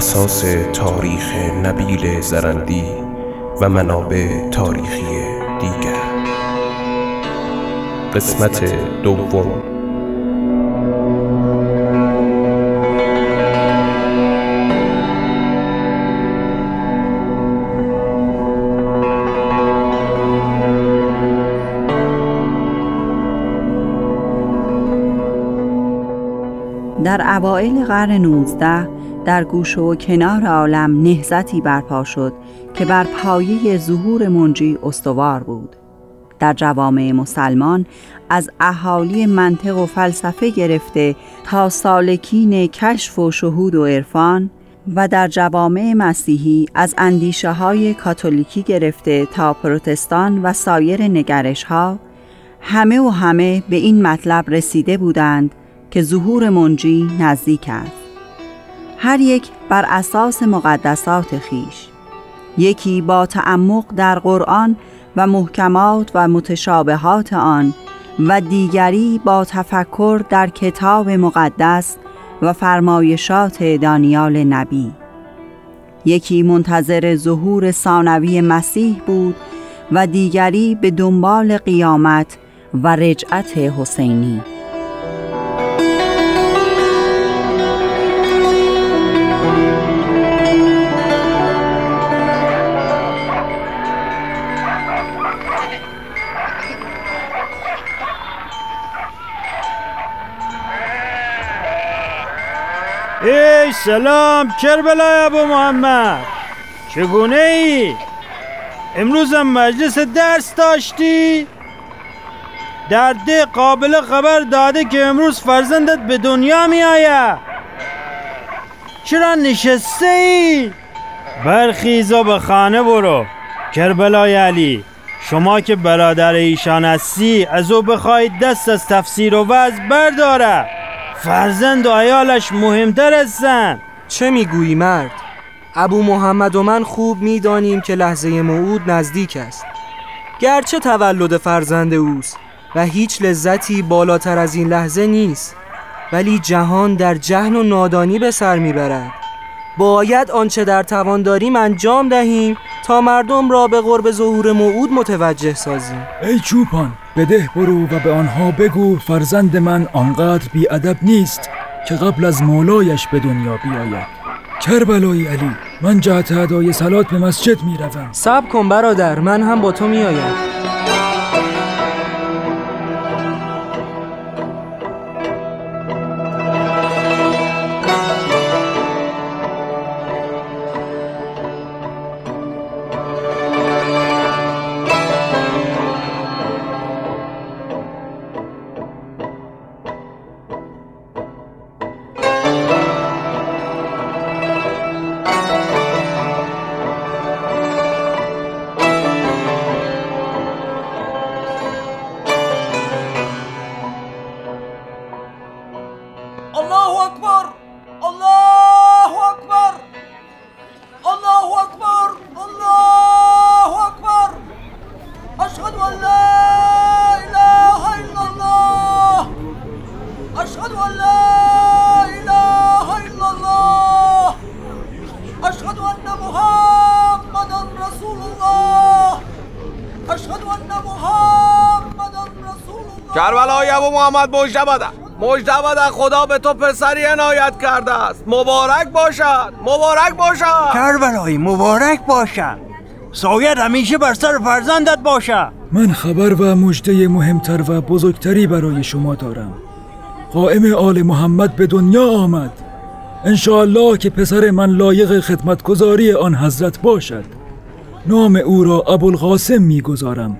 اساس تاریخ نبیل زرندی و منابع تاریخی دیگر. قسمت دوم. در اوایل قرن 19 در گوشه و کنار عالم نهزتی برپا شد که بر پایه ظهور منجی استوار بود. در جوامع مسلمان از اهالی منطق و فلسفه گرفته تا سالکین کشف و شهود و عرفان و در جوامع مسیحی از اندیشه های کاتولیکی گرفته تا پروتستان و سایر نگرش ها همه و همه به این مطلب رسیده بودند که ظهور منجی نزدیک است. هر یک بر اساس مقدسات خیش. یکی با تعمق در قرآن و محکمات و متشابهات آن و دیگری با تفکر در کتاب مقدس و فرمایشات دانیال نبی. یکی منتظر ظهور ثانوی مسیح بود و دیگری به دنبال قیامت و رجعت حسینی. ای سلام کربلای ابو محمد چگونه ای؟ امروز هم مجلس درس داشتی؟ در ده قابل خبر داده که امروز فرزندت به دنیا می آید چرا نشسته ای؟ برخیزا به خانه برو کربلای علی شما که برادر ایشان هستی از او بخواهید دست از تفسیر و وضع برداره فرزند و عیالش مهمتر هستن. چه می‌گویی مرد؟ ابو محمد و من خوب می‌دانیم که لحظه موعود نزدیک است. گرچه تولد فرزند اوست و هیچ لذتی بالاتر از این لحظه نیست ولی جهان در جهل و نادانی به سر می‌برد. باید آنچه در توان داریم انجام دهیم تا مردم را به قرب ظهور موعود متوجه سازیم. ای چوپان بده برو و به آنها بگو فرزند من آنقدر بیادب نیست که قبل از مولایش به دنیا بیاید. کربلای علی من جهت ادای سلات به مسجد می روم صبر کن برادر من هم با تو میآیم کربلای ابو محمد مجدبده مجدبده خدا به تو پسری عنایت کرده است. مبارک باشد. مبارک باشد. کربلایی مبارک باشد. سایت همیشه بر سر فرزندت باشه. من خبر و مژده مهمتر و بزرگتری برای شما دارم. قائم آل محمد به دنیا آمد. انشاءالله که پسر من لایق خدمتگزاری آن حضرت باشد. نام او را ابوالقاسم می‌گذارم.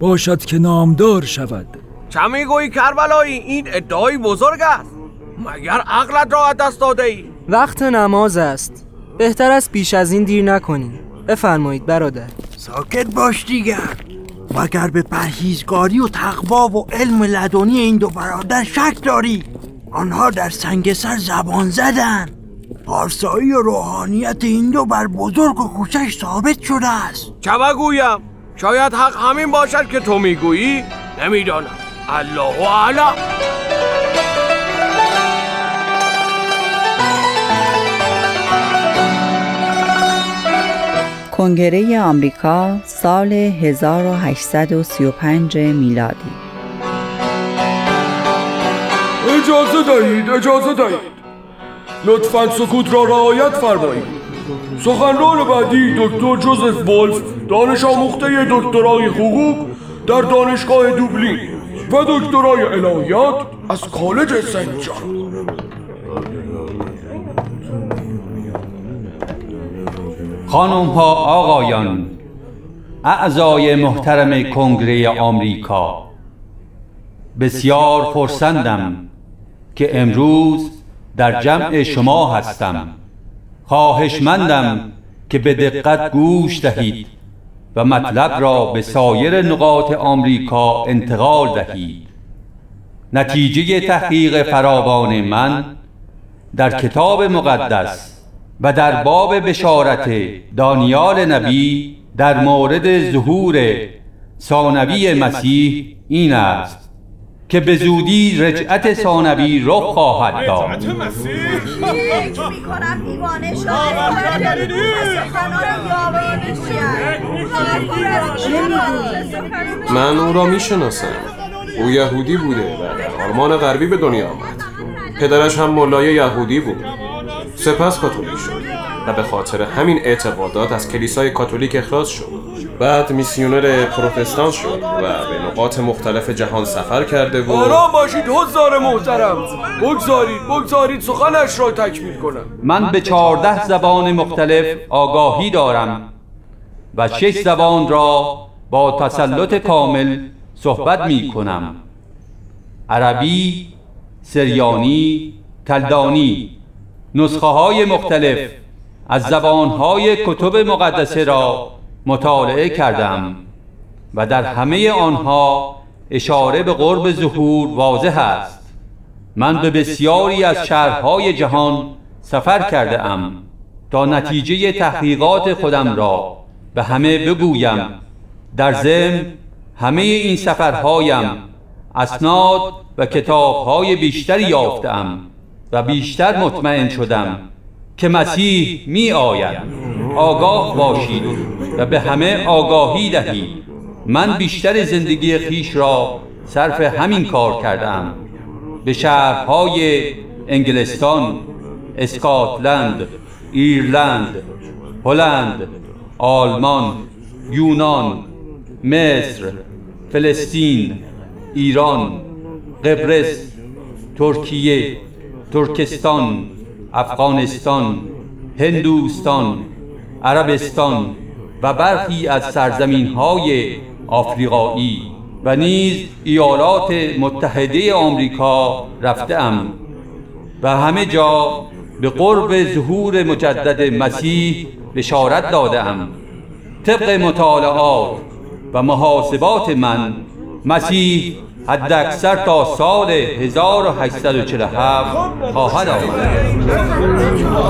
باشد که نامدار شود. چه می‌گویی کربلایی این ادعای بزرگ است. مگر عقلت را از دست داده ای؟ وقت نماز است. بهتر است بیش از این دیر نکنیم. بفرمایید برادر. ساکت باش دیگر. مگر به پرهیزگاری و تقوا و علم لدنی این دو برادر شک داری؟ آنها در سنگسر زبان زدن. پارسایی و روحانیت این دو بر بزرگ و کوچش ثابت شده است. چه بگویم شاید حق همین باشد که تو می‌گویی؟ نمی‌دانم. الله اعلم کنگره آمریکا سال 1835 میلادی. اجازه دهید اجازه دهید. لطفا سکوت را رعایت فرمایید. سخنران بعدی دکتر جوزف ولف دانش آموخته دکترای حقوق در دانشگاه دوبلین. و دکترای الهیات از کالج سنت جان. خانم ها آقایان اعضای محترم کنگره آمریکا بسیار خرسندم که امروز در جمع شما هستم. خواهشمندم که به دقت گوش دهید. و مطلب را به سایر نقاط آمریکا انتقال دهید نتیجه تحقیق فراوان من در کتاب مقدس و در باب بشارت دانیال نبی در مورد ظهور ثانوی مسیح این است که به زودی رجعت ثانوی رخ خواهد داد. من او را می‌شناسم. او یهودی بوده و در آلمان غربی به دنیا آمد. پدرش هم ملای یهودی بود. سپس کاتولیک شد و به خاطر همین اعتقادات از کلیسای کاتولیک اخراج شد. بعد میسیونر پروتستان شد و به نقاط مختلف جهان سفر کرده و آرام باشید حضار محترم. بگذارید بگذارید سخنش را تکمیل کنم. من به چهارده زبان مختلف آگاهی دارم. و شش زبان را با تسلط کامل صحبت می کنم عربی، سریانی، کلدانی نسخه های مختلف از زبان های کتب مقدسه را مطالعه کردم و در همه آنها اشاره به قرب ظهور واضح است. من به بسیاری از شهرهای جهان سفر کرده ام تا نتیجه تحقیقات خودم را به همه بگویم در ضمن همه این سفرهایم اسناد و کتابهای بیشتری یافتم و بیشتر مطمئن شدم که مسیح می آید آگاه باشید و به همه آگاهی دهید. من بیشتر زندگی خیش را صرف همین کار کردم. به شهرهای انگلستان اسکاتلند ایرلند هلند آلمان یونان مصر فلسطین ایران قبرس ترکیه ترکستان افغانستان هندوستان عربستان و برخی از سرزمین های آفریقایی و نیز ایالات متحده آمریکا رفتم و همه جا به قرب ظهور مجدد مسیح بشارت دادم طبق مطالعات و محاسبات من مسیح حد اکثر تا سال 1847 خواهد آمد.